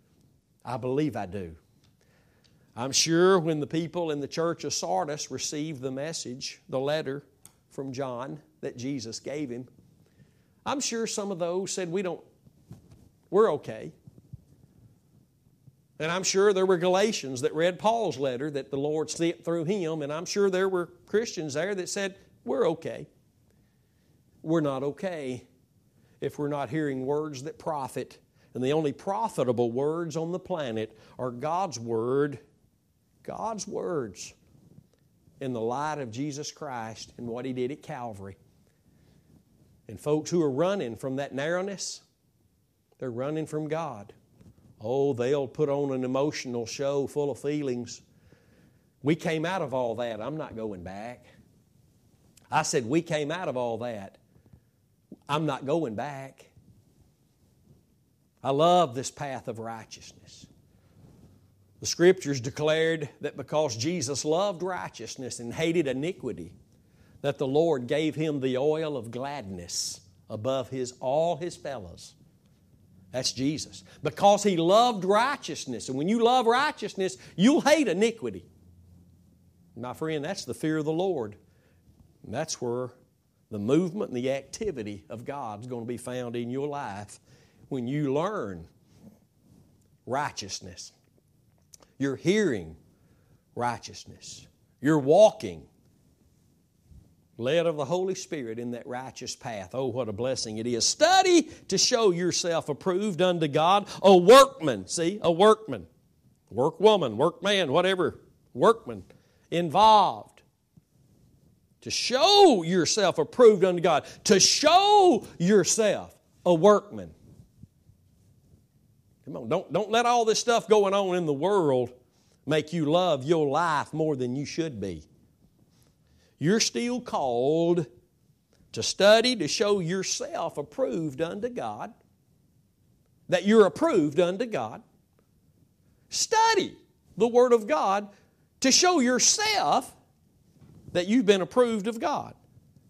I believe I do. I'm sure when the people in the church of Sardis received the message, the letter from John that Jesus gave him, I'm sure some of those said, We don't, we're okay. And I'm sure there were Galatians that read Paul's letter that the Lord sent through him, and I'm sure there were Christians there that said, We're okay. We're not okay if we're not hearing words that profit. And the only profitable words on the planet are God's Word, God's words in the light of Jesus Christ and what He did at Calvary. And folks who are running from that narrowness, they're running from God. Oh, they'll put on an emotional show full of feelings. We came out of all that. I'm not going back. I said, We came out of all that. I'm not going back. I love this path of righteousness. The scriptures declared that because Jesus loved righteousness and hated iniquity, that the Lord gave him the oil of gladness above his, all his fellows. That's Jesus. Because he loved righteousness. And when you love righteousness, you'll hate iniquity. My friend, that's the fear of the Lord. And that's where the movement and the activity of God is going to be found in your life when you learn righteousness. You're hearing righteousness. You're walking led of the Holy Spirit in that righteous path. Oh, what a blessing it is. Study to show yourself approved unto God, a workman. See, a workman. Workwoman, workman, whatever. Workman. Involved. To show yourself approved unto God. To show yourself a workman. Come on, don't, don't let all this stuff going on in the world make you love your life more than you should be you're still called to study to show yourself approved unto God, that you're approved unto God. Study the Word of God to show yourself that you've been approved of God.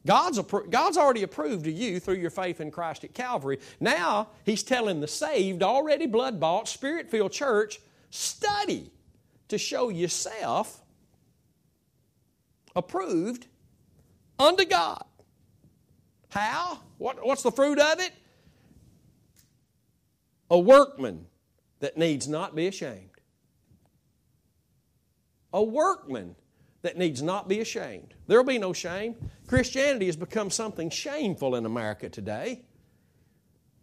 God's, appro- God's already approved of you through your faith in Christ at Calvary. Now, He's telling the saved, already blood bought, spirit filled church, study to show yourself approved unto God. How? What, what's the fruit of it? A workman that needs not be ashamed. A workman that needs not be ashamed. There'll be no shame. Christianity has become something shameful in America today.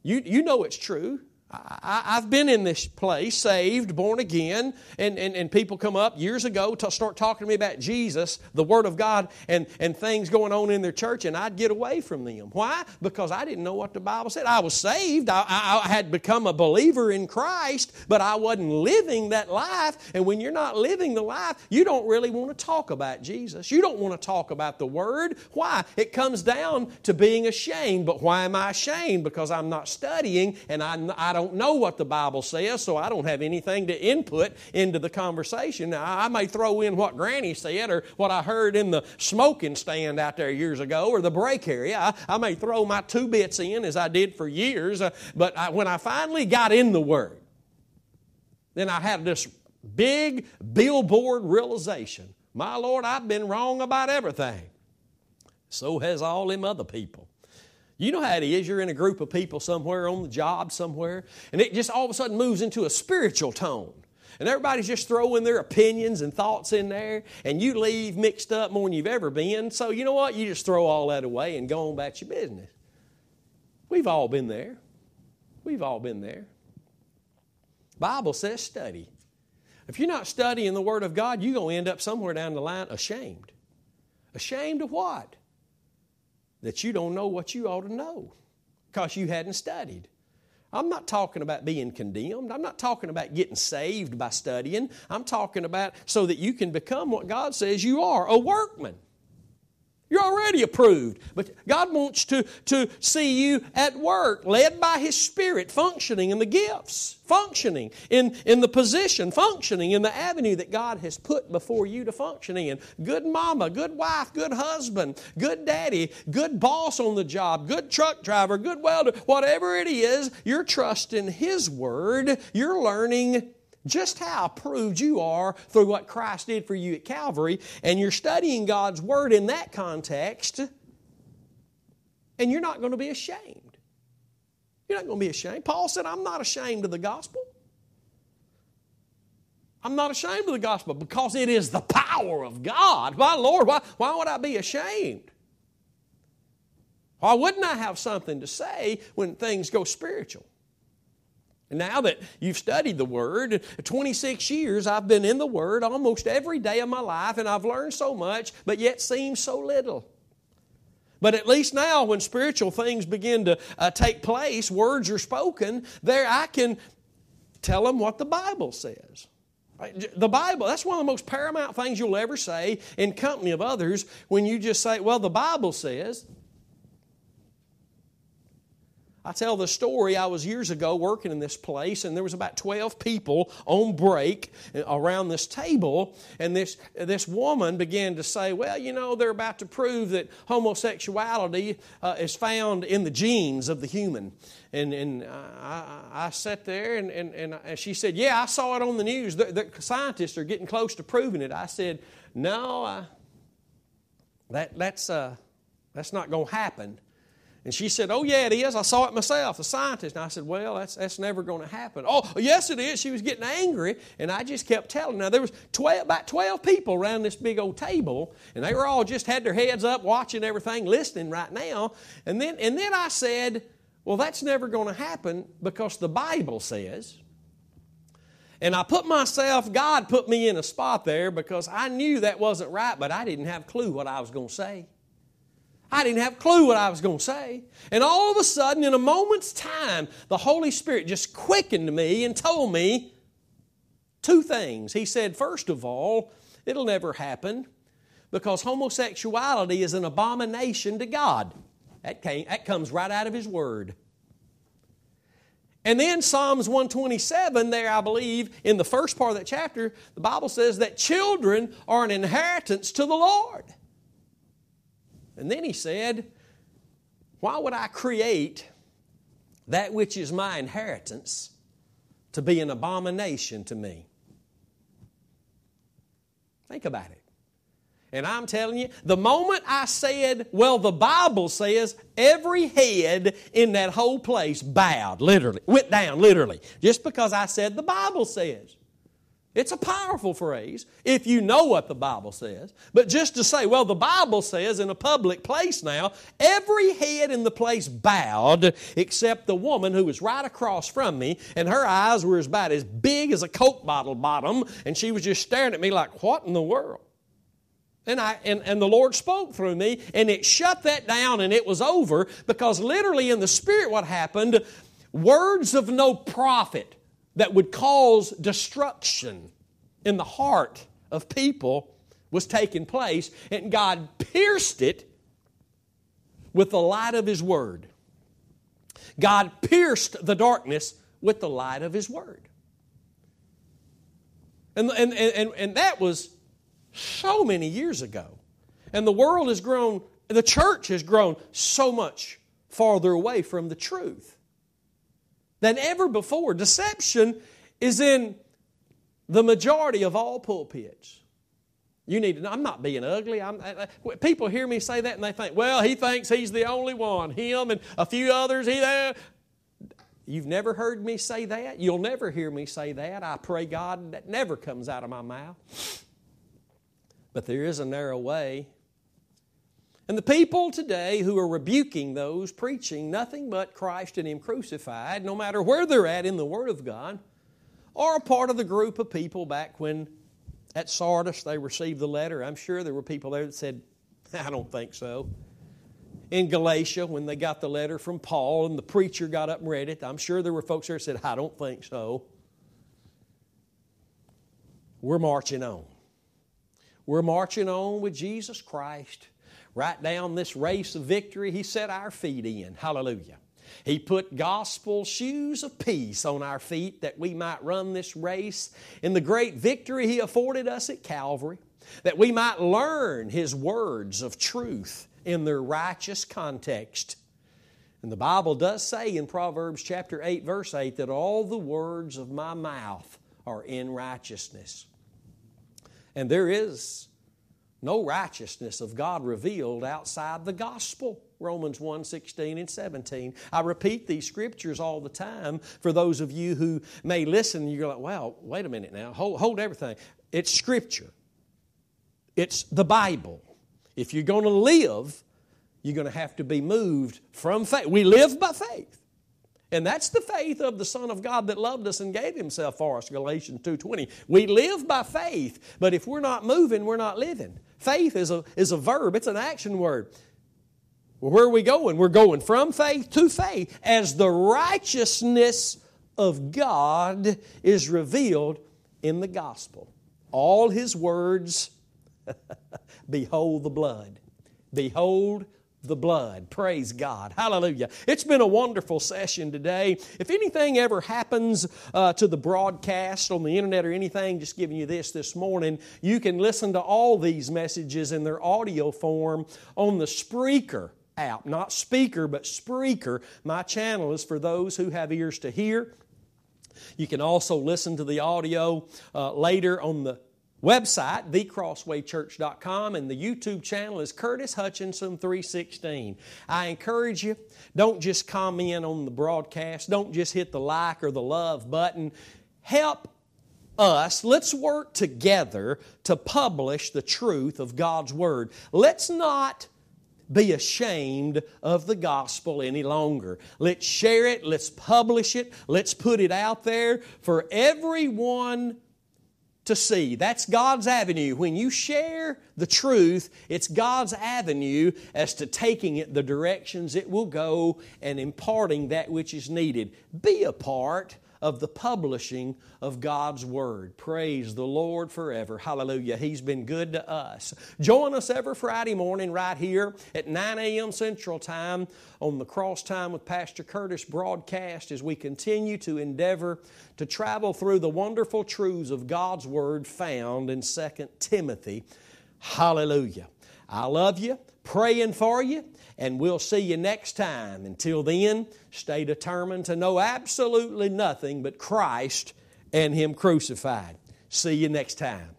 You, you know it's true. I, have been in this place, saved, born again, and, and, and people come up years ago to start talking to me about Jesus, the Word of God, and, and things going on in their church, and I'd get away from them. Why? Because I didn't know what the Bible said. I was saved, I, I, I had become a believer in Christ, but I wasn't living that life. And when you're not living the life, you don't really want to talk about Jesus. You don't want to talk about the Word. Why? It comes down to being ashamed. But why am I ashamed? Because I'm not studying, and I, I don't don't know what the Bible says, so I don't have anything to input into the conversation. Now, I may throw in what Granny said or what I heard in the smoking stand out there years ago or the break area. I, I may throw my two bits in as I did for years, uh, but I, when I finally got in the Word, then I had this big billboard realization My Lord, I've been wrong about everything. So has all them other people. You know how it is. You're in a group of people somewhere on the job somewhere, and it just all of a sudden moves into a spiritual tone. And everybody's just throwing their opinions and thoughts in there, and you leave mixed up more than you've ever been. So, you know what? You just throw all that away and go on about your business. We've all been there. We've all been there. Bible says study. If you're not studying the Word of God, you're going to end up somewhere down the line ashamed. Ashamed of what? That you don't know what you ought to know because you hadn't studied. I'm not talking about being condemned. I'm not talking about getting saved by studying. I'm talking about so that you can become what God says you are a workman. You're already approved. But God wants to, to see you at work, led by His Spirit, functioning in the gifts, functioning in, in the position, functioning in the avenue that God has put before you to function in. Good mama, good wife, good husband, good daddy, good boss on the job, good truck driver, good welder, whatever it is, you're trusting His Word. You're learning just how approved you are through what Christ did for you at Calvary, and you're studying God's Word in that context, and you're not going to be ashamed. You're not going to be ashamed. Paul said, I'm not ashamed of the gospel. I'm not ashamed of the gospel because it is the power of God. Why, Lord, why, why would I be ashamed? Why wouldn't I have something to say when things go spiritual? Now that you've studied the Word, 26 years I've been in the Word almost every day of my life, and I've learned so much, but yet seems so little. But at least now, when spiritual things begin to uh, take place, words are spoken, there I can tell them what the Bible says. The Bible, that's one of the most paramount things you'll ever say in company of others when you just say, Well, the Bible says. I tell the story. I was years ago working in this place, and there was about 12 people on break around this table. And this, this woman began to say, Well, you know, they're about to prove that homosexuality uh, is found in the genes of the human. And, and I, I sat there, and, and, and she said, Yeah, I saw it on the news. The, the scientists are getting close to proving it. I said, No, I, that, that's, uh, that's not going to happen. And she said, Oh, yeah, it is. I saw it myself, the scientist. And I said, Well, that's, that's never going to happen. Oh, yes, it is. She was getting angry, and I just kept telling. Now, there was 12, about 12 people around this big old table, and they were all just had their heads up, watching everything, listening right now. And then, and then I said, Well, that's never going to happen because the Bible says. And I put myself, God put me in a spot there because I knew that wasn't right, but I didn't have a clue what I was going to say. I didn't have a clue what I was going to say. And all of a sudden, in a moment's time, the Holy Spirit just quickened me and told me two things. He said, first of all, it'll never happen because homosexuality is an abomination to God. That, came, that comes right out of His Word. And then Psalms 127, there, I believe, in the first part of that chapter, the Bible says that children are an inheritance to the Lord. And then he said, Why would I create that which is my inheritance to be an abomination to me? Think about it. And I'm telling you, the moment I said, well, the Bible says, every head in that whole place bowed, literally, went down, literally, just because I said the Bible says. It's a powerful phrase if you know what the Bible says. But just to say, well, the Bible says in a public place now, every head in the place bowed except the woman who was right across from me, and her eyes were about as big as a Coke bottle bottom, and she was just staring at me like, what in the world? And, I, and, and the Lord spoke through me, and it shut that down, and it was over because literally in the Spirit, what happened, words of no profit that would cause destruction in the heart of people was taking place, and God pierced it with the light of His Word. God pierced the darkness with the light of His Word. And, and, and, and that was so many years ago. And the world has grown, the church has grown so much farther away from the truth than ever before. Deception is in the majority of all pulpits. You need to know, I'm not being ugly. I'm, I, I, people hear me say that and they think, well, he thinks he's the only one. Him and a few others. He, You've never heard me say that. You'll never hear me say that. I pray God that never comes out of my mouth. But there is a narrow way. And the people today who are rebuking those preaching nothing but Christ and Him crucified, no matter where they're at in the Word of God, are a part of the group of people back when at Sardis they received the letter. I'm sure there were people there that said, I don't think so in Galatia when they got the letter from Paul and the preacher got up and read it. I'm sure there were folks there that said, I don't think so. We're marching on. We're marching on with Jesus Christ right down this race of victory He set our feet in. Hallelujah. He put gospel shoes of peace on our feet that we might run this race in the great victory He afforded us at Calvary, that we might learn His words of truth in their righteous context. And the Bible does say in Proverbs chapter 8, verse 8, that all the words of my mouth are in righteousness. And there is no righteousness of God revealed outside the gospel. Romans 1 16 and 17. I repeat these scriptures all the time for those of you who may listen. You're like, well, wait a minute now. Hold, hold everything. It's scripture, it's the Bible. If you're going to live, you're going to have to be moved from faith. We live by faith. And that's the faith of the Son of God that loved us and gave Himself for us, Galatians 2.20. We live by faith, but if we're not moving, we're not living. Faith is a, is a verb, it's an action word. Well, where are we going? We're going from faith to faith as the righteousness of God is revealed in the gospel. All His words Behold the blood. Behold the blood. Praise God. Hallelujah. It's been a wonderful session today. If anything ever happens uh, to the broadcast on the internet or anything, just giving you this this morning, you can listen to all these messages in their audio form on the Spreaker app. Not speaker, but Spreaker. My channel is for those who have ears to hear. You can also listen to the audio uh, later on the website, thecrosswaychurch.com, and the YouTube channel is Curtis Hutchinson 316. I encourage you, don't just comment on the broadcast, don't just hit the like or the love button. Help us, let's work together to publish the truth of God's Word. Let's not be ashamed of the gospel any longer. Let's share it, let's publish it, let's put it out there for everyone to see. That's God's avenue. When you share the truth, it's God's avenue as to taking it the directions it will go and imparting that which is needed. Be a part of the publishing of God's Word. Praise the Lord forever. Hallelujah. He's been good to us. Join us every Friday morning right here at 9 a.m. Central Time on the Cross Time with Pastor Curtis broadcast as we continue to endeavor to travel through the wonderful truths of God's Word found in 2 Timothy. Hallelujah. I love you, praying for you and we'll see you next time. Until then, stay determined to know absolutely nothing but Christ and Him crucified. See you next time.